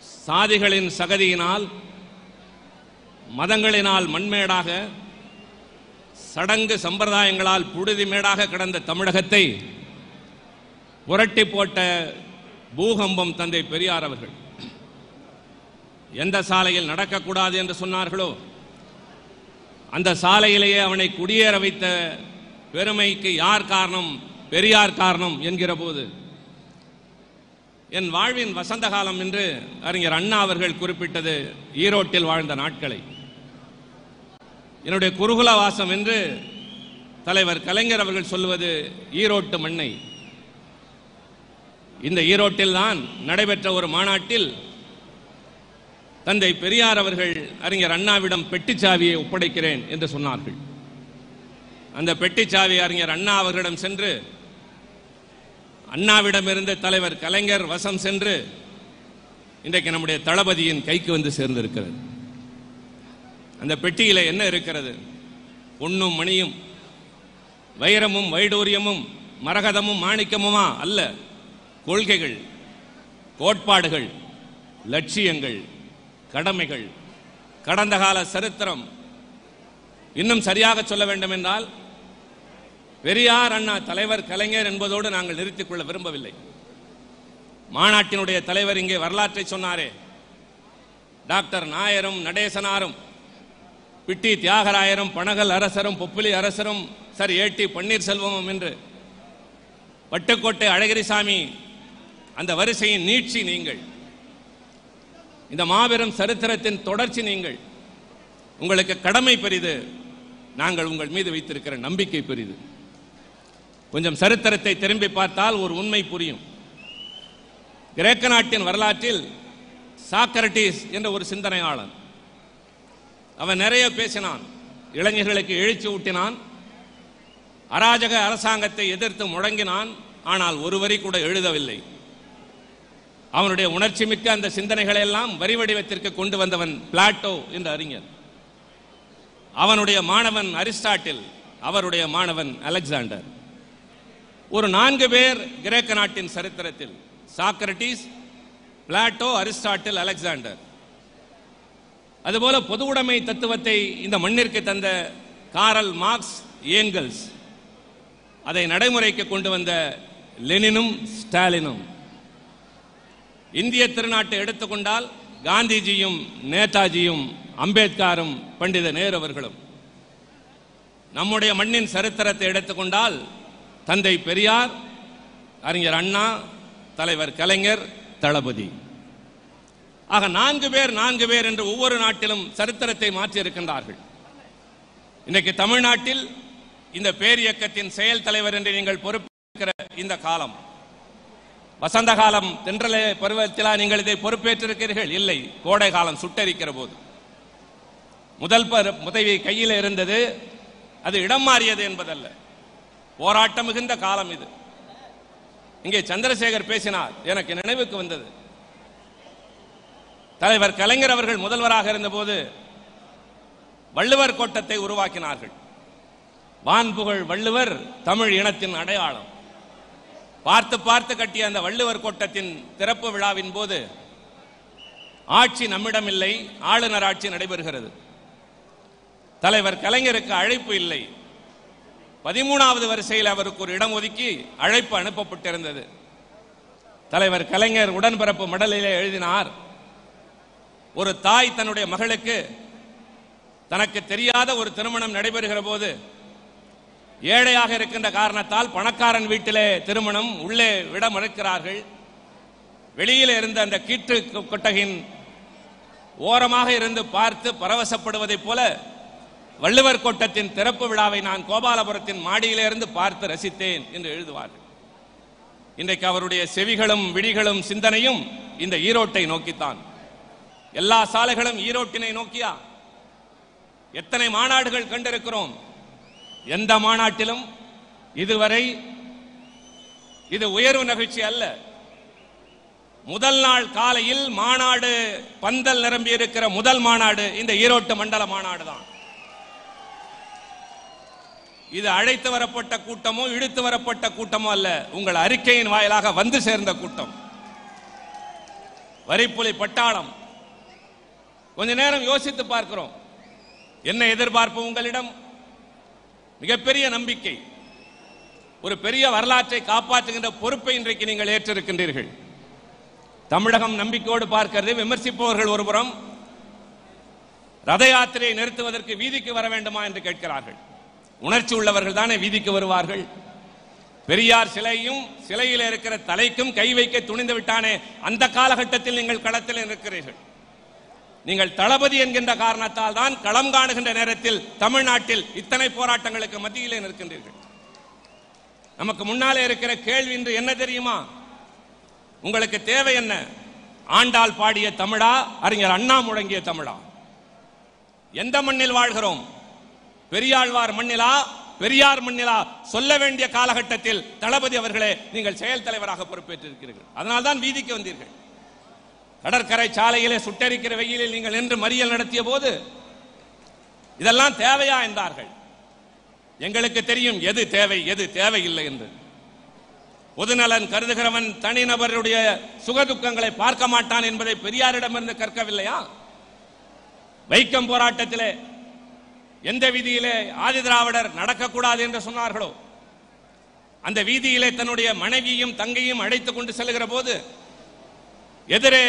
சாதிகளின் சகதியினால் மதங்களினால் மண்மேடாக சடங்கு சம்பிரதாயங்களால் புழுதி மேடாக கிடந்த தமிழகத்தை புரட்டி போட்ட பூகம்பம் தந்தை பெரியார் அவர்கள். எந்த சாலையில் நடக்கக்கூடாது என்று சொன்னார்களோ அந்த சாலையிலேயே அவனை குடியேற வைத்த பெருமைக்கு யார் காரணம்? பெரியார் காரணம் என்கிற போது என் வாழ்வின் வசந்த காலம் என்று அறிஞர் அண்ணா அவர்கள் குறிப்பிட்டது ஈரோட்டில் வாழ்ந்த நாட்களை. என்னுடைய குருகுல வாசம் என்று தலைவர் கலைஞர் அவர்கள் சொல்லுவது ஈரோட்டு மண்ணை. இந்த ஈரோட்டில் தான் நடைபெற்ற ஒரு மாநாட்டில் தந்தை பெரியார் அவர்கள் அறிஞர் அண்ணாவிடம் பெட்டிச்சாவியை ஒப்படைக்கிறேன் என்று சொன்னார்கள். அந்த பெட்டிச்சாவி அறிஞர் அண்ணா அவர்களிடம் சென்று அண்ணாவிடமிருந்து தலைவர் கலைஞர் வசம் சென்று இன்றைக்கு நம்முடைய தளபதியின் கைக்கு வந்து சேர்ந்திருக்கிறது. அந்த பெட்டியில என்ன இருக்கிறது? பொன்னும் மணியும் வைரமும் வைடூரியமும் மரகதமும் மாணிக்கமுமா அல்ல. கொள்கைகள் கோட்பாடுகள் லட்சியங்கள் கடமைகள் கடந்த கால சரித்திரம். இன்னும் சரியாக சொல்ல வேண்டும் என்றால் பெரியார் அண்ணா தலைவர் கலைஞர் என்பதோடு நாங்கள் நிறுத்திக் கொள்ள விரும்பவில்லை. மாநாட்டினுடைய தலைவர் இங்கே வரலாற்றை சொன்னாரே. டாக்டர் நாயரும் நடேசனாரும் பிட்டி தியாகராயரும் பனகல் அரசரும் பொப்புலி அரசரும் சர் ஏடி பன்னீர்செல்வமும் என்று வட்டுக்கோட்டை அழகிரிசாமி அந்த வரிசையின் நீட்சி நீங்கள். இந்த மாபெரும் சரித்திரத்தின் தொடர்ச்சி நீங்கள். உங்களுக்கு கடமை பெரிது. நாங்கள் உங்கள் மீது வைத்திருக்கிற நம்பிக்கை பெரிது. கொஞ்சம் சரித்திரத்தை திரும்பி பார்த்தால் ஒரு உண்மை புரியும். கிரேக்க நாட்டின் வரலாற்றில் சாக்கரட்டிஸ் என்ற ஒரு சிந்தனையாளன். அவன் நிறைய பேசினான். இளைஞர்களுக்கு எழுச்சி ஊட்டினான். அராஜக அரசாங்கத்தை எதிர்த்து முழங்கினான் ஆனால் ஒரு வரி கூட எழுதவில்லை. அவனுடைய உணர்ச்சி மிக்க அந்த சிந்தனைகளை எல்லாம் வரி வடிவத்திற்கு கொண்டு வந்தவன் பிளாட்டோ என்ற அறிஞர். அவனுடைய மாணவன் அரிஸ்டாட்டில் அவருடைய மாணவன் அலெக்சாண்டர். ஒரு நான்கு பேர் கிரேக்க நாட்டின் சரித்திரத்தில் சாக்ரட்டிஸ் பிளாட்டோ அரிஸ்டாட்டில் அலெக்சாண்டர். அதுபோல பொது உடைமை தத்துவத்தை இந்த மண்ணிற்கு தந்த காரல் மார்க்ஸ் ஏங்கல்ஸ். அதை நடைமுறைக்கு கொண்டு வந்த லெனினும் ஸ்டாலினும். இந்திய திருநாட்டை எடுத்துக்கொண்டால் காந்திஜியும் நேதாஜியும் அம்பேத்கரும் பண்டித நேரு அவர்களும். நம்முடைய மண்ணின் சரித்திரத்தை எடுத்துக்கொண்டால் தந்தை பெரியார் அறிஞர் அண்ணா தலைவர் கலைஞர் தளபதி. ஆக நான்கு பேர் நான்கு பேர் என்று ஒவ்வொரு நாட்டிலும் சரித்திரத்தை மாற்றி இருக்கின்றார்கள் இன்றைக்கு தமிழ்நாட்டில் இந்த பேரியக்கத்தின் செயல் தலைவர் என்று நீங்கள் பொறுப்பேற்கிற இந்த காலம் வசந்த காலம் தென்றலே பருவத்திலா நீங்கள் இதை பொறுப்பேற்றிருக்கிறீர்கள்? இல்லை கோடை காலம் சுட்டரிக்கிற போது. முதல் பதவி கையில் இருந்தது அது இடம் மாறியது என்பதல்ல. போராட்டம் மிகுந்த காலம் இது. இங்கே சந்திரசேகர் பேசினார் எனக்கு நினைவுக்கு வந்தது. தலைவர் கலைஞர் அவர்கள் முதல்வராக இருந்தபோது வள்ளுவர் கோட்டத்தை உருவாக்கினார்கள். வான்புகழ் வள்ளுவர் தமிழ் இனத்தின் அடையாளம். பார்த்து பார்த்து கட்டிய அந்த வள்ளுவர் கோட்டத்தின் திறப்பு விழாவின் போது ஆட்சி நம்மிடம் இல்லை ஆளுநர் ஆட்சி நடைபெறுகிறது. தலைவர் கலைஞருக்கு அழைப்பு இல்லை. பதிமூணாவது வரிசையில் அவருக்கு ஒரு இடம் ஒதுக்கி அழைப்பு அனுப்பப்பட்டிருந்தது. தலைவர் கலைஞர் உடன்பிறப்பு மடலிலே எழுதினார் ஒரு தாய் தன்னுடைய மகளுக்கு தனக்கு தெரியாத ஒரு திருமணம் நடைபெறுகிற போது ஏழையாக இருக்கின்ற காரணத்தால் பணக்காரன் வீட்டிலே திருமணம் உள்ளே விட மறுக்கிறார்கள். வெளியில் இருந்த அந்த கீற்று கொட்டகின் ஓரமாக இருந்து பார்த்து பரவசப்படுவதைப் போல வள்ளுவர் கோட்டத்தின் திறப்பு விழாவை நான் கோபாலபுரத்தின் மாடியிலிருந்து பார்த்து ரசித்தேன் என்று எழுதுவார்கள். இன்றைக்கு அவருடைய செவிகளும் விழிகளும் சிந்தனையும் இந்த ஈரோட்டை நோக்கித்தான். எல்லா சாலைகளும் ஈரோட்டினை நோக்கியா? எத்தனை மாநாடுகள் கண்டிருக்கிறோம்? எந்த மாநாட்டிலும் இதுவரை இது உயர்வு நிகழ்ச்சி அல்ல. முதல் நாள் காலையில் மாநாடு பந்தல் நிரம்பி இருக்கிற முதல் மாநாடு இந்த ஈரோட்டு மண்டல மாநாடு தான் இது அழைத்து வரப்பட்ட கூட்டமோ இழுத்து வரப்பட்ட கூட்டமோ அல்ல. உங்கள் அறிக்கையின் வாயிலாக வந்து சேர்ந்த கூட்டம். வரிப்புலி பட்டாளம். கொஞ்ச நேரம் யோசித்து பார்க்கிறோம். என்ன எதிர்பார்ப்பு உங்களிடம்? மிகப்பெரிய நம்பிக்கை. ஒரு பெரிய வரலாற்றை காப்பாற்றுகின்ற பொறுப்பை இன்றைக்கு நீங்கள் ஏற்றிருக்கின்றீர்கள். தமிழகம் நம்பிக்கையோடு பார்க்கிறது விமர்சிப்பவர்கள் ஒருபுறம் ரத யாத்திரையை நிறுத்துவதற்கு வீதிக்கு வர வேண்டுமா என்று கேட்கிறார்கள். உணர்ச்சி உள்ளவர்கள் தானே வீதிக்கு வருவார்கள்? பெரியார் சிலையும் சிலையில் இருக்கிற தலைக்கும் கை வைக்க துணிந்து விட்டானே அந்த காலகட்டத்தில் நீங்கள் களத்தில் இருக்கிறீர்கள் நீங்கள் தளபதி என்கின்ற காரணத்தால் தான் களம் காணுகின்ற நேரத்தில் தமிழ்நாட்டில் இத்தனை போராட்டங்களுக்கு மத்தியிலே நிற்கின்றீர்கள். நமக்கு முன்னாலே இருக்கிற கேள்வி இன்று என்ன தெரியுமா? உங்களுக்கு தேவை என்ன? ஆண்டாள் பாடிய தமிழா? அறிஞர் அண்ணா முழங்கிய தமிழா? எந்த மண்ணில் வாழ்கிறோம்? பெரியாழ்வார் மண்ணிலா பெரியார் மண்ணிலா சொல்ல வேண்டிய காலகட்டத்தில் தளபதி அவர்களே நீங்கள் செயல் தலைவராக பொறுப்பேற்றிருக்கிறீர்கள். அதனால்தான் வீதிக்கு வந்தீர்கள். கடற்கரை சாலையிலே சுட்டெரிக்கிற வெயிலில் நீங்கள் நின்று மறியல் நடத்திய போது இதெல்லாம் தேவையா என்றார்கள். எங்களுக்கு தெரியும் எது தேவை எது தேவையில்லை என்று. பொதுநலன் கருதுகிறவன் தனிநபருடைய சுகதுக்கங்களை பார்க்க மாட்டான் என்பதை பெரியாரிடமிருந்து கற்கவில்லையா? வைக்கம் போராட்டத்திலே எந்த வீதியிலே ஆதி திராவிடர் நடக்கக்கூடாது என்று சொன்னார்களோ அந்த வீதியிலே தன்னுடைய மனைவியும் தங்கையும் அழைத்துக் கொண்டு செல்கிற போது எதிரே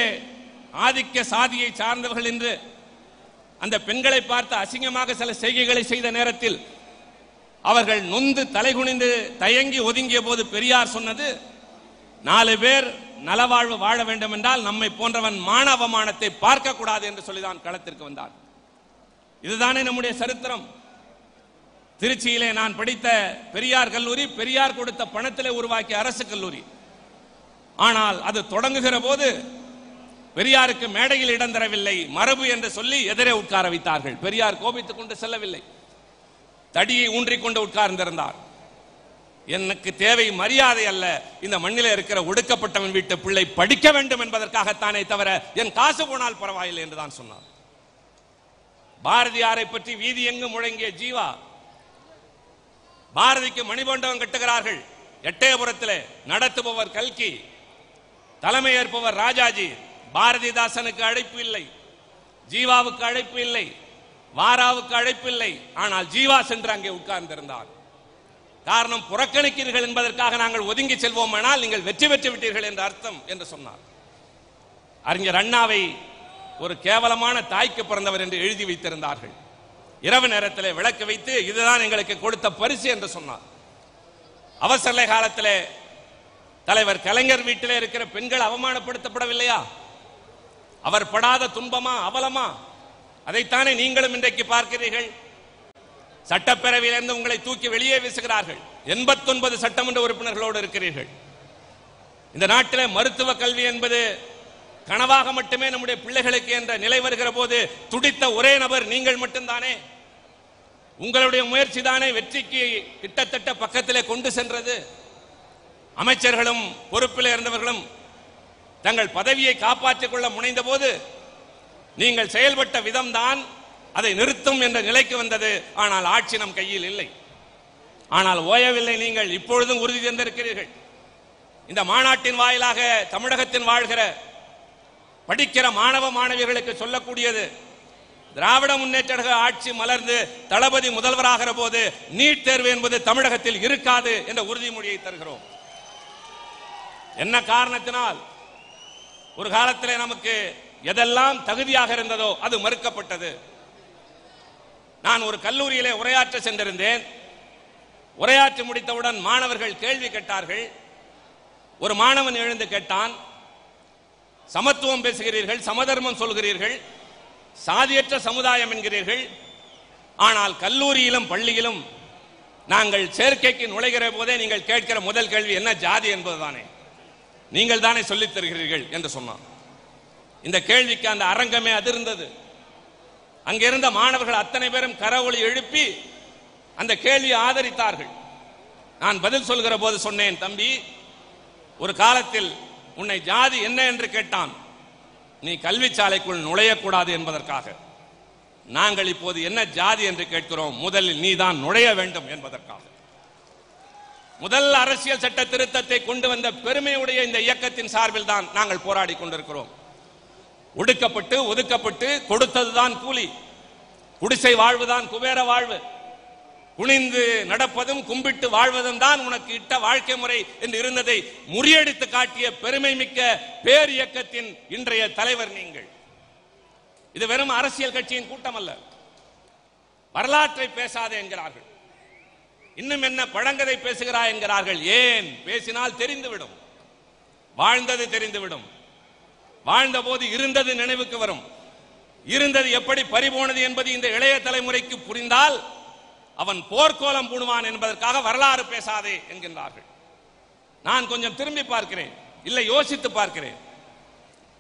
ஆதிக்க சாதியை சார்ந்தவர்கள் என்று அந்த பெண்களை பார்த்து அசிங்கமாக சில செய்கைகளை செய்த நேரத்தில் அவர்கள் நொந்து தலைகுனிந்து தயங்கி ஒதுங்கிய போது பெரியார் சொன்னது நாலு பேர் நலவாழ்வு வாழ வேண்டும் என்றால் நம்மை போன்றவன் மான அவமானத்தை பார்க்க கூடாது என்று சொல்லிதான் களத்திற்கு வந்தார் இதுதானே நம்முடைய சரித்திரம். திருச்சியிலே நான் படித்த பெரியார் கல்லூரி பெரியார் கொடுத்த பணத்திலே உருவாக்கிய அரசு கல்லூரி. ஆனால் அது தொடங்குகிற போது பெரியாருக்கு மேடையில் இடம் தரவில்லை மரபு என்று சொல்லி எதிரே உட்கார வைத்தார்கள். பெரியார் கோபித்துக் கொண்டு செல்லவில்லை. தடியை ஊன்றிக் கொண்டு உட்கார்ந்திருந்தார். எனக்கு தேவை மரியாதை அல்ல. இந்த மண்ணில் இருக்கிற ஒடுக்கப்பட்டவன் வீட்டு பிள்ளை படிக்க வேண்டும் என்பதற்காகத்தானே தவிர என் காசு போனால் பரவாயில்லை என்று தான் சொன்னார். பாரதியாரை பற்றி வீதி எங்கு முழங்கிய ஜீவா பாரதிக்கு மணிமண்டபம் கட்டுகிறார்கள். எட்டயபுரத்தில் நடத்துபவர் கல்கி தலைமை ஏற்பவர் ராஜாஜி பாரதிதாசனுக்கு அழைப்பு இல்லை ஜீவாவுக்கு அழைப்பு இல்லை வாராவுக்கு அழைப்பு இல்லை. ஆனால் ஜீவா சென்று அங்கே உட்கார்ந்திருந்தார். காரணம் புறக்கணிக்கிறீர்கள் என்பதற்காக நாங்கள் ஒதுங்கி செல்வோமானால் நீங்கள் வெற்றி பெற்று விட்டீர்கள் என்ற அர்த்தம் என்று சொன்னார். அறிஞர் அண்ணாவை ஒரு கேவலமான தாய்க்கு பிறந்தவர் என்று எழுதி வைத்திருந்தார்கள். இரவு நேரத்தில் விளக்கு வைத்து இதுதான் எங்களுக்கு கொடுத்த பரிசு என்று சொன்னார். அவசர காலத்திலே தலைவர் கலைஞர் வீட்டிலே இருக்கிற பெண்கள் அவமானப்படுத்தப்படவில்லையா? அவர் படாத துன்பமா அவலமா? அதைத்தானே நீங்களும் இன்றைக்கு பார்க்கிறீர்கள்? சட்டப்பேரவையிலிருந்து உங்களை தூக்கி வெளியே வீசுகிறார்கள். எண்பத்தொன்பது சட்டமன்ற உறுப்பினர்களோடு இருக்கிறீர்கள். இந்த நாட்டிலே மருத்துவ கல்வி என்பது கனவாக மட்டுமே நம்முடைய பிள்ளைகளுக்கு என்ற நிலை வருகிற போது துடித்த ஒரே நபர் நீங்கள் மட்டும்தானே? உங்களுடைய முயற்சி தானே வெற்றிக்கு கிட்டத்தட்ட பக்கத்திலே கொண்டு சென்றது? அமைச்சர்களும் பொறுப்பில் இருந்தவர்களும் தங்கள் பதவியை காப்பாற்றிக் கொள்ள முனைந்த போது நீங்கள் செயல்பட்ட விதம்தான் அதை நிறுத்தும் என்ற நிலைக்கு வந்தது. ஆனால் ஆட்சி நம் கையில் இல்லை. ஆனால் ஓயவில்லை நீங்கள். இப்பொழுதும் உறுதி தந்திருக்கிறீர்கள். இந்த மாநாட்டின் வாயிலாக தமிழகத்தின் வாழ்கிற படிக்கிற மாணவ மாணவியர்களுக்கு சொல்லக்கூடியது. திராவிட முன்னேற்ற கழக ஆட்சி மலர்ந்து தளபதி முதல்வராகிற போது நீட் தேர்வு என்பது தமிழகத்தில் இருக்காது என்ற உறுதிமொழியை தருகிறோம். என்ன காரணத்தினால்? ஒரு காலத்திலே நமக்கு எதெல்லாம் தகுதியாக இருந்ததோ அது மறுக்கப்பட்டது. நான் ஒரு கல்லூரியிலே உரையாற்ற சென்றிருந்தேன். உரையாற்றி முடித்தவுடன் மாணவர்கள் கேள்வி கேட்டார்கள். ஒரு மாணவன் எழுந்து கேட்டான் சமத்துவம் பேசுகிறீர்கள் சமதர்மம் சொல்கிறீர்கள் சாதியற்ற சமுதாயம் என்கிறீர்கள். ஆனால் கல்லூரியிலும் பள்ளியிலும் நாங்கள் சேர்க்கைக்கு நுழைகிற போதே நீங்கள் கேட்கிற முதல் கேள்வி என்ன ஜாதி என்பதுதானே? நீங்கள் தானே சொல்லித் தருகிறீர்கள் என்று சொன்னான். இந்த கேள்விக்கு அந்த அரங்கமே அதிர்ந்தது. அங்கிருந்த மாணவர்கள் அத்தனை பேரும் கரவொளி எழுப்பி அந்த கேள்வியை ஆதரித்தார்கள். நான் பதில் சொல்கிற போது சொன்னேன் தம்பி ஒரு காலத்தில் உன்னை ஜாதி என்ன என்று கேட்டான். நீ கல்வி சாலைக்குள் நுழையக்கூடாது என்பதற்காக. நாங்கள் இப்போது என்ன ஜாதி என்று கேட்கிறோம் முதலில் நீதான் நுழைய வேண்டும் என்பதற்காக. முதல் அரசியல் சட்ட திருத்தத்தை கொண்டு வந்த பெருமையுடைய இந்த இயக்கத்தின் சார்பில் தான் நாங்கள் போராடி கொண்டிருக்கிறோம். ஒடுக்கப்பட்டு ஒதுக்கப்பட்டு கொடுத்ததுதான் கூலி. குடிசை வாழ்வுதான் குபேர வாழ்வு. குனிந்து நடப்பதும் கும்பிட்டு வாழ்வதும் தான் உனக்கு இட்ட வாழ்க்கை முறை என்று இருந்ததை முறியடித்து காட்டிய பெருமை மிக்க பேர் இயக்கத்தின் இன்றைய தலைவர் நீங்கள். இது வெறும் அரசியல் கட்சியின் கூட்டம் அல்ல வரலாற்றை பேசாதே என்கிறார்கள். இன்னும் என்ன பழங்கதை பேசுகிறாய் என்கிறார்கள். ஏன்? பேசினால் தெரிந்துவிடும். வாழ்ந்தது தெரிந்துவிடும். வாழ்ந்த போது இருந்தது நினைவுக்கு வரும். இருந்தது எப்படி பறிபோனது என்பது இந்த இளைய தலைமுறைக்கு புரிந்தால் அவன் போர்க்கோலம் பூணுவான் என்பதற்காக வரலாறு பேசாதே என்கின்றார்கள். நான் கொஞ்சம் திரும்பி பார்க்கிறேன். இல்லை யோசித்து பார்க்கிறேன்.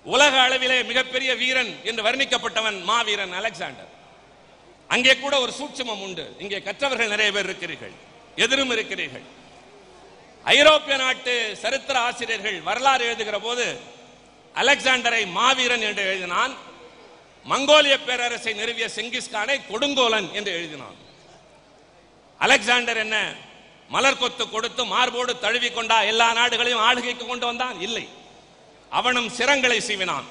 உலக அளவிலே மிகப்பெரிய வீரன் என்று வர்ணிக்கப்பட்டவன் மாவீரன் அலெக்சாண்டர். அங்கே கூட ஒரு சூட்சமம் உண்டு. இங்கே கற்றவர்கள் நிறைய பேர் இருக்கிறீர்கள். எதிரும் இருக்கிறீர்கள். ஐரோப்பிய நாட்டு சரித்திர ஆசிரியர்கள் வரலாறு எழுதுகிற போது அலெக்சாண்டரை மாவீரன் என்று எழுதினான். மங்கோலிய பேரரசை நிறுவிய செங்கிஸ்கானை கொடுங்கோலன் என்று எழுதினான். அலெக்சாண்டர் என்ன? மலர் கொத்து கொடுத்து மார்போடு தழுவி கொண்டா எல்லா நாடுகளையும் ஆளுகைக்கு கொண்டு வந்தான்? இல்லை. அவனும் சிரங்களை சீவினான்.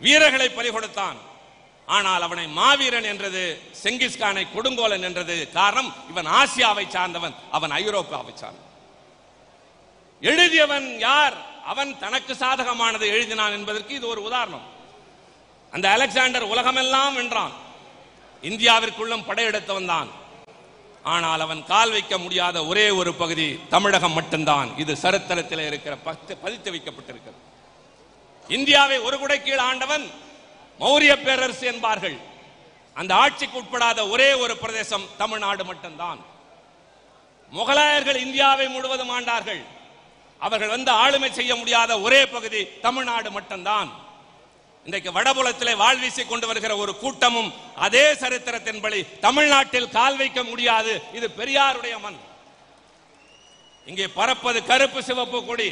வீரர்களை பறி கொடுத்தான் ஆனால் அவனை மாவீரன் என்றது செங்கிஸ்கானை கொடுங்கோலன் என்றது காரணம் இவன் ஆசியாவை சார்ந்தவன் அவன் ஐரோப்பாவை சார்ந்தவன். எழுதியவன் யார்? அவன் தனக்கு சாதகமானது எழுதினான் என்பதற்கு இது ஒரு உதாரணம். அந்த அலெக்சாண்டர் உலகமெல்லாம் வென்றான். இந்தியாவிற்குள்ளும் படையெடுத்தவன் தான். ஆனால் அவன் கால் வைக்க முடியாத ஒரே ஒரு பகுதி தமிழகம் மட்டும்தான். இது சரித்திரத்தில் இருக்கிற பத்து- பதித்து வைக்கப்பட்டிருக்கிறது. இந்தியாவை ஒரு குடை கீழ் ஆண்டவன் மௌரிய பேரரசு என்பார்கள். அந்த ஆட்சிக்கு உட்படாத ஒரே ஒரு பிரதேசம் தமிழ்நாடு மட்டும்தான். முகலாயர்கள் இந்தியாவை முழுவதும் ஆண்டார்கள். அவர்கள் வந்து ஆளுமை செய்ய முடியாத ஒரே பகுதி தமிழ்நாடு மட்டும்தான். இன்றைக்கு வடபுலத்திலே வாழ்வீசி கொண்டு வருகிற ஒரு கூட்டமும் அதே சரித்திரத்தின்படி தமிழ்நாட்டில் கால் வைக்க முடியாது. இது பெரியாருடைய மண். இங்கே பறப்பது கருப்பு சிவப்பு கொடி.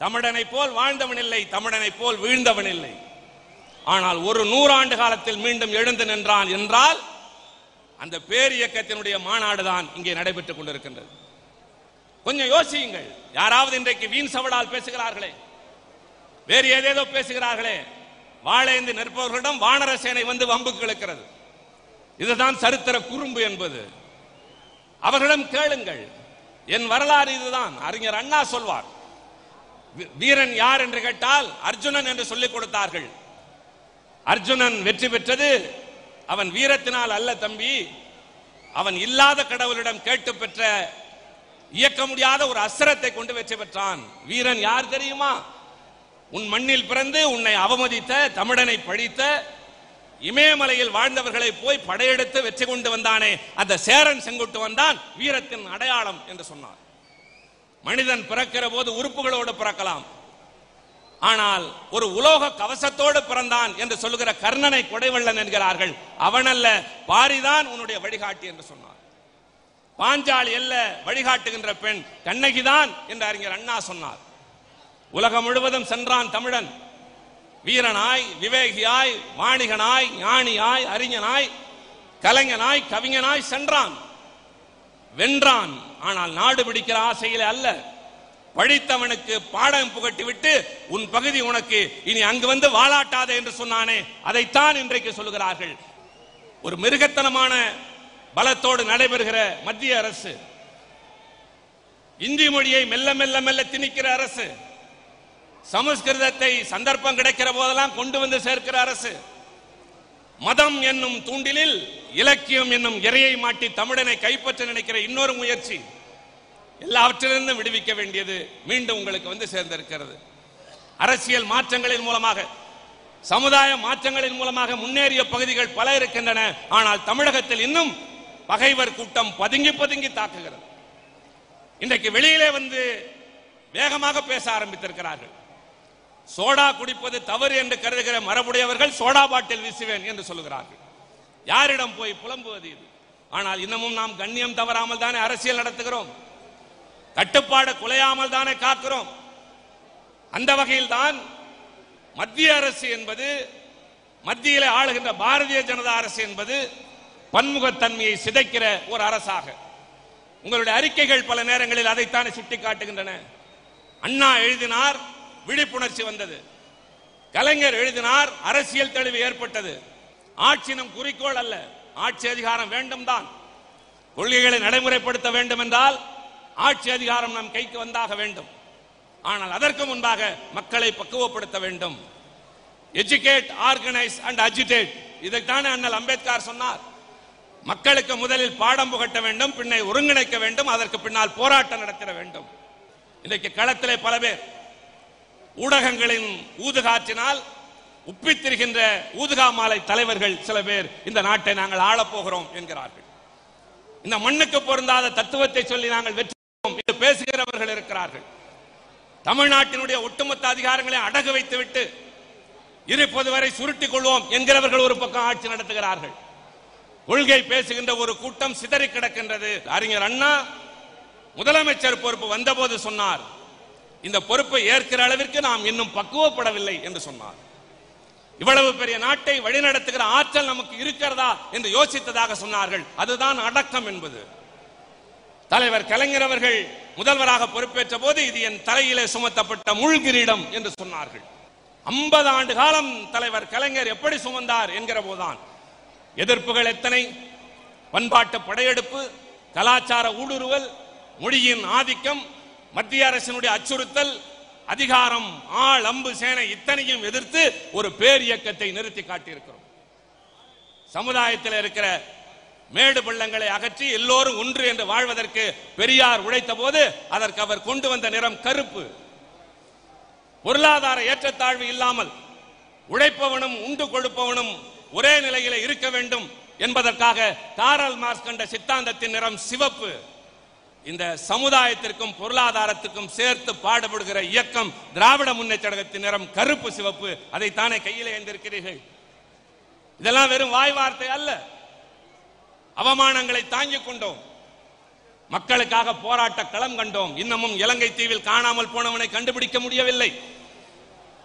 தமிழனை போல் வாழ்ந்தவன் இல்லை தமிழனை போல் வீழ்ந்தவன் இல்லை. ஆனால் ஒரு நூறாண்டு காலத்தில் மீண்டும் எழுந்து நின்றான் என்றால் அந்த பேர் இயக்கத்தினுடைய மாநாடு தான் இங்கே நடைபெற்றுக் கொண்டிருக்கின்றது. கொஞ்சம் யோசியுங்கள். யாராவது இன்றைக்கு வீண் சவடால் பேசுகிறார்களே. வேறு ஏதேதோ பேசுகிறார்களே. வாழைந்து நிற்பவர்களிடம் வானர சேனை வந்து வம்புக்கு இழுக்கிறது. இதுதான் சரித்திர குறும்பு என்பது. அவர்களிடம் கேளுங்கள். என் வரலாறு இதுதான். அறிஞர் அண்ணா சொல்வார். வீரன் யார் என்று கேட்டால் அர்ஜுனன் என்று சொல்லிக் கொடுத்தார்கள். அர்ஜுனன் வெற்றி பெற்றது. அவன் வீரத்தினால் அல்ல தம்பி. அவன் இல்லாத கடவுளிடம் கேட்டு பெற்ற இயக்க முடியாத ஒரு அஸ்திரத்தை கொண்டு வெற்றி பெற்றான். வீரன் யார் தெரியுமா? உன் மண்ணில் பிறந்து உன்னை அவமதித்த தமிழனை பழித்த இமயமலையில் வாழ்ந்தவர்களை போய் படையெடுத்து வெற்றி கொண்டு வந்தானே. அந்த சேரன் செங்குட்டு வந்தான் வீரத்தின் அடையாளம் என்று சொன்னார் மனிதன் பிறக்கிற போது உறுப்புகளோடு பிறக்கலாம். ஆனால் ஒரு உலோக கவசத்தோடு பிறந்தான் என்று சொல்லுகிற கர்ணனை கொடைவள்ளன் என்கிறார்கள். அவனல்ல பாரிதான் உன்னுடைய வழிகாட்டி என்று சொன்னார் பாஞ்சாலி அல்ல வழிகாட்டுகின்ற பெண் கண்ணகிதான் என்று அறிஞர் அண்ணா சொன்னார். உலகம் முழுவதும் சென்றான் தமிழன். வீரனாய் விவேகியாய் வாணிகனாய் ஞானியாய் அறிஞனாய் கலைஞனாய் கவிஞனாய் சென்றான். வென்றான். ஆனால் நாடு பிடிக்கிற ஆசையிலே அல்ல. படித்தவனுக்கு பாடம் புகட்டிவிட்டு உன் பகுதி உனக்கு இனி அங்கு வந்து வாழாட்டாதே என்று சொன்னானே. அதைத்தான் இன்றைக்கு சொல்லுகிறார்கள். ஒரு மிருகத்தனமான பலத்தோடு நடைபெறுகிற மத்திய அரசு. இந்தி மொழியை மெல்ல மெல்ல மெல்ல திணிக்கிற அரசு. சமஸ்கிருதத்தை சந்தர்ப்பம் கிடைக்கிற போதெல்லாம் கொண்டு வந்து சேர்க்கிற அரசு. மதம் என்னும் தூண்டிலில் இலக்கியம் என்னும் இறையை மாட்டி தமிழனை கைப்பற்ற நினைக்கிற இன்னொரு முயற்சி எல்லாவற்றிலிருந்தும் விடுவிக்க வேண்டியது மீண்டும் உங்களுக்கு வந்து சேர்ந்திருக்கிறது. அரசியல் மாற்றங்களின் மூலமாக சமுதாய மாற்றங்களின் மூலமாக முன்னேறிய பகுதிகள் பல இருக்கின்றன. ஆனால் தமிழகத்தில் இன்னும் பகைவர் கூட்டம் பதுங்கி பதுங்கி தாக்குகிறது. இன்றைக்கு வெளியிலே வந்து வேகமாக பேச ஆரம்பித்திருக்கிறார்கள். சோடா குடிப்பது தவறு என்று கருதுகிற மரபுடையவர்கள் சோடா பாட்டில் வீசுவேன் என்று சொல்லுகிறார்கள். யாரிடம் போய் புலம்புவது இது? ஆனால் இன்னமும் நாம் கண்ணியம் தவறாமல் தானே அரசியல் நடத்துகிறோம். கட்டுப்பாடு குலையாமல் தானே காக்கிறோம். அந்த வகையில் தான் மத்திய அரசு என்பது மத்தியிலே ஆளுகின்ற பாரதிய ஜனதா அரசு என்பது பன்முகத்தன்மையை சிதைக்கிற ஒரு அரசாக. உங்களுடைய அறிக்கைகள் பல நேரங்களில் அதைத்தானே சுட்டி காட்டுகின்றன அண்ணா எழுதினார் விழிப்புணர்ச்சி வந்தது. கலைஞர் எழுதினார் அரசியல் தெளிவு ஏற்பட்டது. ஆட்சி நம் குறிக்கோள் அல்ல. ஆட்சி அதிகாரம் வேண்டும் தான். கொள்கைகளை நடைமுறைப்படுத்த வேண்டும் என்றால் ஆட்சி அதிகாரம் நம் கைக்கு வந்தாக வேண்டும். ஆனால் அதற்கு முன்பாக மக்களை பக்குவப்படுத்த வேண்டும். எஜுகேட் ஆர்கனைஸ் அண்ட் அஜிடேட் இதைத்தானே அண்ணல் அம்பேத்கர் சொன்னார். மக்களுக்கு முதலில் பாடம் புகட்ட வேண்டும் பின்னை ஒருங்கிணைக்க வேண்டும் அதற்கு பின்னால் போராட்டம் நடத்திட வேண்டும். இன்றைக்கு களத்திலே பல பேர் ஊடகங்களின் ஊதுகாற்றினால் உப்பித்திருக்கின்ற ஊதுகா மாலை தலைவர்கள் சில பேர் இந்த நாட்டை நாங்கள் ஆளப் போகிறோம் என்கிறார்கள். இந்த மண்ணுக்கு பொருந்தாத தத்துவத்தை சொல்லி நாங்கள் வெற்றி என்று பேசுகிறவர்கள் இருக்கிறார்கள். தமிழ்நாட்டினுடைய ஒட்டுமொத்த அதிகாரங்களை அடகு வைத்துவிட்டு இருப்பது வரை சுருட்டிக் கொள்வோம் என்கிறவர்கள் ஒரு பக்கம் ஆட்சி நடத்துகிறார்கள். கொள்கை பேசுகின்ற ஒரு கூட்டம் சிதறி கிடக்கின்றது. அறிஞர் அண்ணா முதலமைச்சர் பொறுப்பு வந்தபோது சொன்னார் இந்த பொறுப்பை ஏற்கிற அளவிற்கு நாம் இன்னும் பக்குவப்படவில்லை என்று சொன்னார். இவ்வளவு பெரிய நாட்டை வழிநடத்துகிற ஆற்றல் நமக்கு இருக்கிறதா என்று யோசித்ததாக சொன்னார்கள். அதுதான் அடக்கம் என்பது. தலைவர் கலைஞர் அவர்கள் முதல்வராக பொறுப்பேற்ற போது இது என் தலையிலே சுமத்தப்பட்ட முள்கிரீடம் என்று சொன்னார்கள். ஐம்பது ஆண்டு காலம் தலைவர் கலைஞர் எப்படி சுமந்தார் என்கிற போதுதான். எதிர்ப்புகள் எத்தனை? பண்பாட்டு படையெடுப்பு கலாச்சார ஊடுருவல் மொழியின் ஆதிக்கம் மத்திய அரசினுடைய அச்சுறுத்தல் அதிகாரம் ஆள் அம்பு சேனை இத்தனையும் எதிர்த்து ஒரு பேர் இயக்கத்தை நிறுத்தி காட்டியிருக்கிறோம். சமுதாயத்தில் இருக்கிற மேடு பள்ளங்களை அகற்றி எல்லோரும் ஒன்று என்று வாழ்வதற்கு பெரியார் உழைத்த போது அதற்கு அவர் கொண்டு வந்த நிறம் கருப்பு. பொருளாதார ஏற்றத்தாழ்வு இல்லாமல் உழைப்பவனும் உண்டு கொடுப்பவனும் ஒரே நிலையில இருக்க வேண்டும் என்பதற்காக காரல் மார்ஸ் கண்ட சித்தாந்தத்தின் நிறம் சிவப்பு. இந்த சமுதாயத்திற்கும் பொருளாதாரத்துக்கும் சேர்த்து பாடுபடுகிற இயக்கம் திராவிட முன்னேற்றத்தின் நிறம் கருப்பு சிவப்பு. அதைத்தானே கையிலே ஏந்திருக்கிறீர்கள். இதெல்லாம் வெறும் வாய் வார்த்தை அல்ல. அவமானங்களை தாங்கிக் கொண்டோம். மக்களுக்காக போராட்ட களம் கண்டோம். இன்னமும் இலங்கை தீவில் காணாமல் போனவனை கண்டுபிடிக்க முடியவில்லை.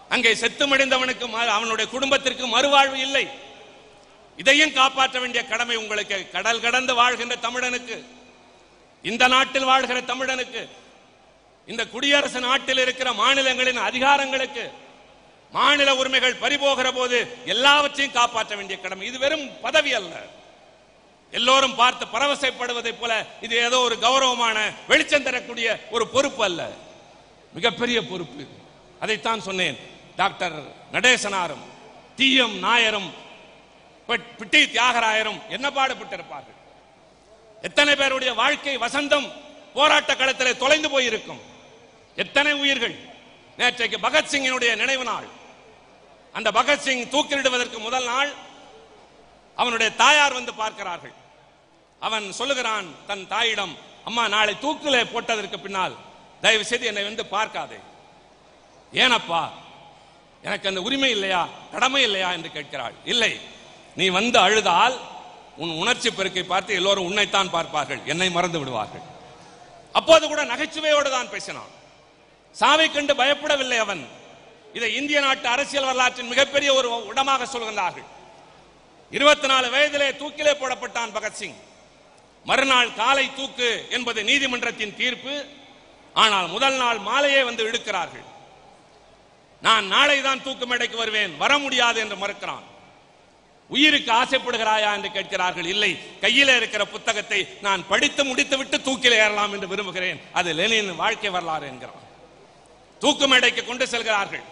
அங்கே செத்து மடிந்தவனுக்கு அவனுடைய குடும்பத்திற்கு மறுவாழ்வு இல்லை. இதையும் காப்பாற்ற வேண்டிய கடமை உங்களுக்கு. கடல் கடந்து வாழ்கின்ற தமிழனுக்கு. இந்த நாட்டில் வாழ்கிற தமிழனுக்கு இந்த குடியரசு நாட்டில் இருக்கிற மாநிலங்களின் அதிகாரங்களுக்கு மாநில உரிமைகள் பறிபோகிற போது எல்லாவற்றையும் காப்பாற்ற வேண்டிய கடமை. இது வெறும் பதவி அல்ல. எல்லோரும் பார்த்து பரவசைப்படுவதைப் போல இது ஏதோ ஒரு கௌரவமான வெளிச்சம் தரக்கூடிய ஒரு பொறுப்பு அல்ல. மிகப்பெரிய பொறுப்பு. அதைத்தான் சொன்னேன். டாக்டர் நடேசனாரும் டி எம் நாயரும் பிட்டி தியாகராயரும் என்ன பாடுபட்டிருப்பார்கள்? எத்தனை பேருடைய வாழ்க்கை வசந்தம் போராட்ட களத்தில் தொலைந்து போயிருக்கும். எத்தனை உயிர்கள்? நேற்றைக்கு பகத்சிங்கினுடைய நினைவு நாள். அந்த பகத்சிங் தூக்கிலிடுவதற்கு முதல் நாள் அவனுடைய தாயார் வந்து பார்க்கிறார்கள். அவன் சொல்லுகிறான் தன் தாயிடம் அம்மா நாளை தூக்கிலே போட்டதற்கு பின்னால் தயவு செய்து என்னை வந்து பார்க்காதே. ஏனப்பா எனக்கு அந்த உரிமை இல்லையா? கடமை இல்லையா? என்று கேட்கிறாள். இல்லை நீ வந்து அழுதால் உன் உணர்ச்சி பெருக்கை பார்த்து எல்லோரும் உன்னைத்தான் பார்ப்பார்கள் என்னை மறந்து விடுவார்கள். அப்போது கூட நகைச்சுவையோடு தான் பேசினான். சாவை கண்டு பயப்படவில்லை அவன். இதை இந்திய நாட்டு அரசியல் வரலாற்றின் மிகப்பெரிய ஒரு இடமாக சொல்கின்றார்கள் இருபத்தி நாலு வயதிலே தூக்கிலே போடப்பட்டான் பகத்சிங் மறுநாள் காலை தூக்கு என்பது நீதிமன்றத்தின் தீர்ப்பு. ஆனால் முதல் நாள் மாலையே வந்து இழுக்கிறார்கள். நான் நாளை தான் தூக்கு மேடைக்கு வருவேன் வர முடியாது என்று மறுக்கிறான். உயிருக்கு ஆசைப்படுகிறாயா என்று கேட்கிறார்கள். இல்லை கையில இருக்கிற புத்தகத்தை நான் படித்து முடித்து விட்டு தூக்கில் ஏறலாம் என்று விரும்புகிறேன். அது லெனின் வாழ்க்கை வரலாறு என்கிறான். தூக்கு மேடைக்கு கொண்டு செல்கிறார்கள்.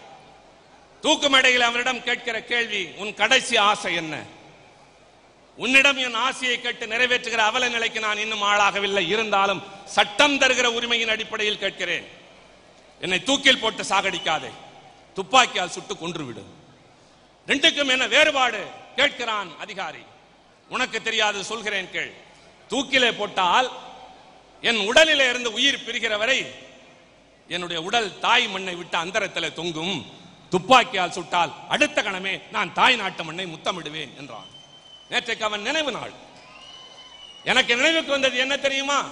தூக்கு மேடையில் அவரிடம் கேட்கிற கேள்வி உன் கடைசி ஆசை என்ன? உன்னிடம் என் ஆசையை கேட்டு நிறைவேற்றுகிற அவல நிலைக்கு நான் இன்னும் ஆளாகவில்லை. இருந்தாலும் சட்டம் தருகிற உரிமையின் அடிப்படையில் கேட்கிறேன். என்னை தூக்கில் போட்டு சாகடிக்காதே. துப்பாக்கியால் சுட்டு கொன்றுவிடும் ரெண்டுக்கும் என்ன வேறுபாடு? கேட்கிறான் அதிகாரி. உனக்கு தெரியாது சொல்கிறேன் கேள். தூக்கிலே போட்டால் என் உடலிலே இருந்து உயிர் பிரிகிற வரை என்னுடைய உடல் தாய் மண்ணை விட்டு அந்தரத்திலே தொங்கும். துப்பாக்கியால் சுட்டால் அடுத்த கணமே நான் தாய் நாட்டு மண்ணை முத்தமிடுவேன் என்றான். நேற்றைக்கு அவன் நினைவு நாள். எனக்கு நினைவுக்கு வந்தது என்ன தெரியுமா?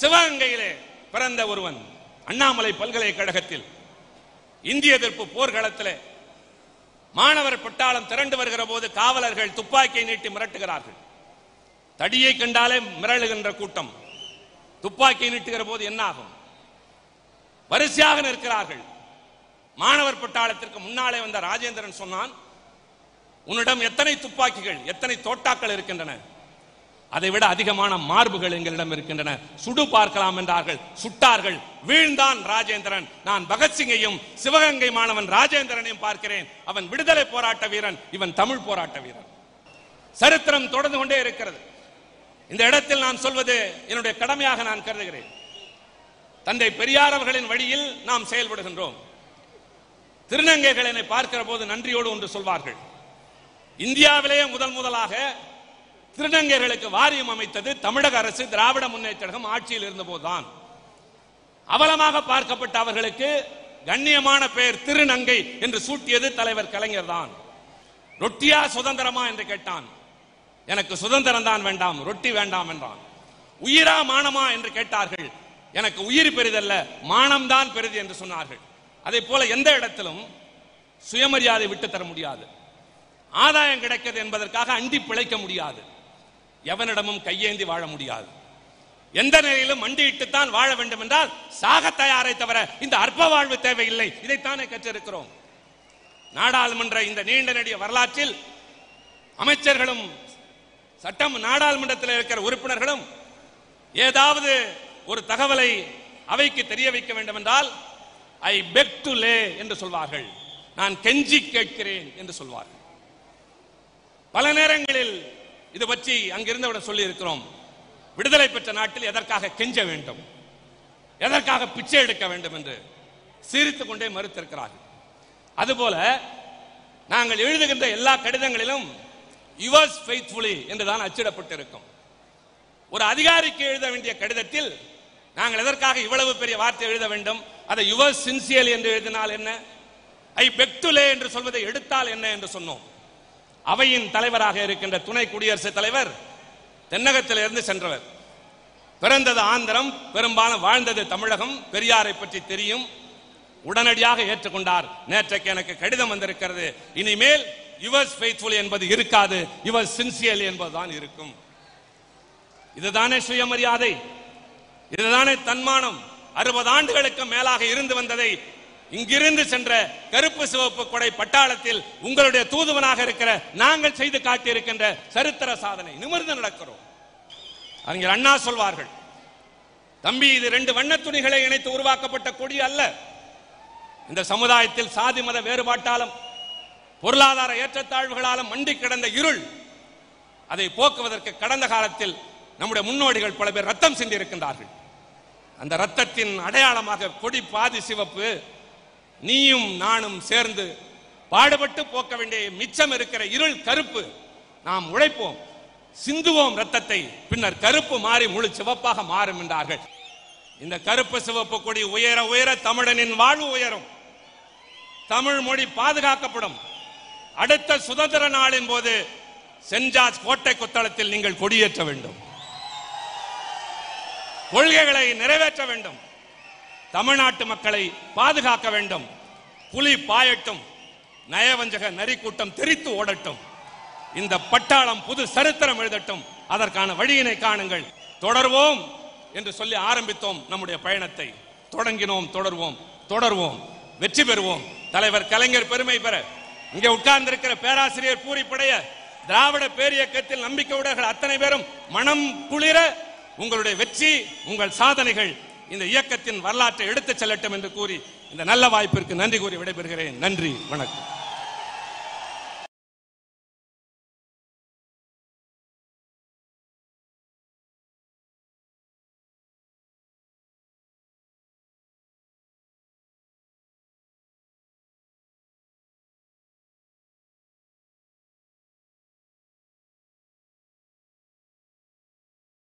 சிவகங்கையிலே பிறந்த ஒருவன் அண்ணாமலை பல்கலைக்கழகத்தில் இந்திய எதிர்ப்பு போர்க்களத்தில் மாணவர் பட்டாளம் திரண்டு வருகிற போது காவலர்கள் துப்பாக்கியை நீட்டி மிரட்டுகிறார்கள். தடியை கண்டாலே மிரளுகின்ற கூட்டம். துப்பாக்கியை நீட்டுகிற போது என்ன ஆகும் வரிசையாக நிற்கிறார்கள். மாணவர் பட்டாளத்திற்கு முன்னாலே வந்த ராஜேந்திரன் சொன்னான் உன்னிடம் எத்தனை துப்பாக்கிகள் எத்தனை தோட்டாக்கள் இருக்கின்றன? அதை விட அதிகமான மார்புகள் எங்களிடம் இருக்கின்றன. சுடு பார்க்கலாம் என்றார்கள். சுட்டார்கள். வீழ்ந்தான் ராஜேந்திரன். நான் பகத்சிங்கையும் சிவகங்கை மாணவன் ராஜேந்திரனையும் பார்க்கிறேன். அவன் விடுதலை போராட்ட வீரன். இவன் தமிழ் போராட்ட வீரன். சரித்திரம் தொடர்ந்து கொண்டே இருக்கிறது. இந்த இடத்தில் நான் சொல்வது என்னுடைய கடமையாக நான் கருதுகிறேன். தந்தை பெரியார் அவர்களின் வழியில் நாம் செயல்படுகின்றோம். திருநங்கைகள் என்னை பார்க்கிற போது நன்றியோடு ஒன்று சொல்வார்கள். இந்தியாவிலேயே முதல் முதலாக திருநங்கைகளுக்கு வாரியம் அமைத்தது தமிழக அரசு திராவிட முன்னேற்றம் ஆட்சியில் இருந்தபோதுதான். அவலமாக பார்க்கப்பட்ட அவர்களுக்கு கண்ணியமான பெயர் திருநங்கை என்று சூட்டியது தலைவர் கலைஞர் தான். ரொட்டியா சுதந்திரமா என்று கேட்டான். எனக்கு சுதந்திரம் தான் வேண்டாம் ரொட்டி வேண்டாம் என்றான். உயிரா மானமா என்று கேட்டார்கள். எனக்கு உயிர் பெரிதல்ல மானம்தான் பெரிது என்று சொன்னார்கள். அதே போல எந்த இடத்திலும் சுயமரியாதை விட்டு தர முடியாது. ஆதாயம் கிடைக்கிறது என்பதற்காக அண்டி பிழைக்க முடியாது. எவனிடமும் கையேந்தி வாழ முடியாது. எந்த நிலையிலும் மண்டியிட்டு தான் வாழ வேண்டும் என்றால் சாக தயாரை தவிர இந்த அற்ப வாழ்வு தேவையில்லை. இதைத்தானே கற்றிருக்கிறோம். நாடாளுமன்ற இந்த நீண்ட நெடிய வரலாற்றில் அமைச்சர்களும் சட்டம் நாடாளுமன்றத்தில் இருக்கிற உறுப்பினர்களும் ஏதாவது ஒரு தகவலை அவைக்கு தெரிய வைக்க வேண்டும் என்றால் ஐ பெக் டு லே என்று சொல்வார்கள். நான் கெஞ்சி கேட்கிறேன் என்று சொல்வார்கள். பல நேரங்களில் இது பற்றி அங்கிருந்தவுடன் சொல்லி இருக்கிறோம் விடுதலை பெற்ற நாட்டில் எதற்காக கெஞ்ச வேண்டும்? எதற்காக பிச்சை எடுக்க வேண்டும் என்று சிரித்துக் கொண்டே மறுத்திருக்கிறார்கள். அதுபோல நாங்கள் எழுதுகின்ற எல்லா கடிதங்களிலும் யுவர்ஸ் ஃபெய்த்ஃபுல்லி என்றுதான் அச்சிடப்பட்டிருக்கும். ஒரு அதிகாரிக்கு எழுத வேண்டிய கடிதத்தில் நாங்கள் எதற்காக இவ்வளவு பெரிய வார்த்தை எழுத வேண்டும்? அதை யுவர் சின்சியல் என்று எழுதினால் என்ன? ஐ பெக்டுலே என்று சொல்வதை எடுத்தால் என்ன என்று சொன்னோம். அவையின் தலைவராக இருக்கின்ற துணை குடியரசுத் தலைவர் தென்னகத்திலிருந்து சென்றவர். பிறந்தது ஆந்திரம் பெரும்பாலும் வாழ்ந்தது தமிழகம் பெரியாரை பற்றி தெரியும். உடனடியாக ஏற்றுக்கொண்டார். நேற்றைக்கு எனக்கு கடிதம் வந்திருக்கிறது. இனிமேல் யுவர்ஸ் ஃபெய்த்ஃபுல் என்பது இருக்காது யுவர் சின்சியல் என்பதுதான் இருக்கும். இதுதானே சுயமரியாதை? இதுதானே தன்மானம்? அறுபது ஆண்டுகளுக்கு மேலாக இருந்து வந்ததை இங்கிருந்து சென்ற கருப்பு சிவப்பு கொடை பட்டாளத்தில் உங்களுடைய தூதுவனாக இருக்கிற நாங்கள் செய்து காட்டியிருக்கின்ற சரித்திர சாதனை. நிமிர்ந்து நடக்கிறோம். அறிஞர் அண்ணா சொல்வார்கள் தம்பி இது ரெண்டு வண்ண துணிகளை இணைத்து உருவாக்கப்பட்ட கொடி அல்ல. இந்த சமுதாயத்தில் சாதி மத வேறுபாட்டாலும் பொருளாதார ஏற்றத்தாழ்வுகளாலும் மண்டி கிடந்த இருள் அதை போக்குவதற்கு கடந்த காலத்தில் நம்முடைய முன்னோடிகள் பல பேர் ரத்தம் சிந்திருக்கின்றார்கள் அந்த ரத்தத்தின் அடையாளமாக கொடி பாதி சிவப்பு நீயும் நானும் சேர்ந்து பாடுபட்டு போக்க வேண்டிய மிச்சம் இருக்கிற இருள் கருப்பு. நாம் உழைப்போம் சிந்துவோம் ரத்தத்தை பின்னர் கருப்பு மாறி முழு சிவப்பாக மாறும் என்றார்கள். இந்த கருப்பு சிவப்பு கொடி உயர உயர தமிழனின் வாழ்வு உயரும். தமிழ் மொழி பாதுகாக்கப்படும். அடுத்த சுதந்திர நாளின் போது சென்ஜார்ஜ் கோட்டை கொத்தளத்தில் நீங்கள் கொடியேற்ற வேண்டும். கொள்கைகளை நிறைவேற்ற வேண்டும். தமிழ்நாட்டு மக்களை பாதுகாக்க வேண்டும். புலி பாயட்டும் நயவஞ்சக நரி கூட்டம் தெரித்து ஓடட்டும். இந்த பட்டாளம் புது சரித்திரம் எழுதட்டும். அதற்கான வழியினை காணுங்கள். தொடர்வோம் என்று சொல்லி ஆரம்பித்தோம் நம்முடைய பயணத்தை. தொடங்கினோம் தொடர்வோம் தொடர்வோம். வெற்றி பெறுவோம். தலைவர் கலைஞர் பெருமை பெற. இங்கே உட்கார்ந்திருக்கிற பேராசிரியர் பூரிப்படைய. திராவிட பேரியக்கத்தில் நம்பிக்கையுடையவர்கள் அத்தனை பேரும் மனம் குளிர உங்களுடைய வெற்றி உங்கள் சாதனைகள் இந்த இயக்கத்தின் வரலாற்றை எடுத்துச் செல்லட்டும் என்று கூறி இந்த நல்ல வாய்ப்பிற்கு நன்றி கூறி விடைபெறுகிறேன். நன்றி வணக்கம்.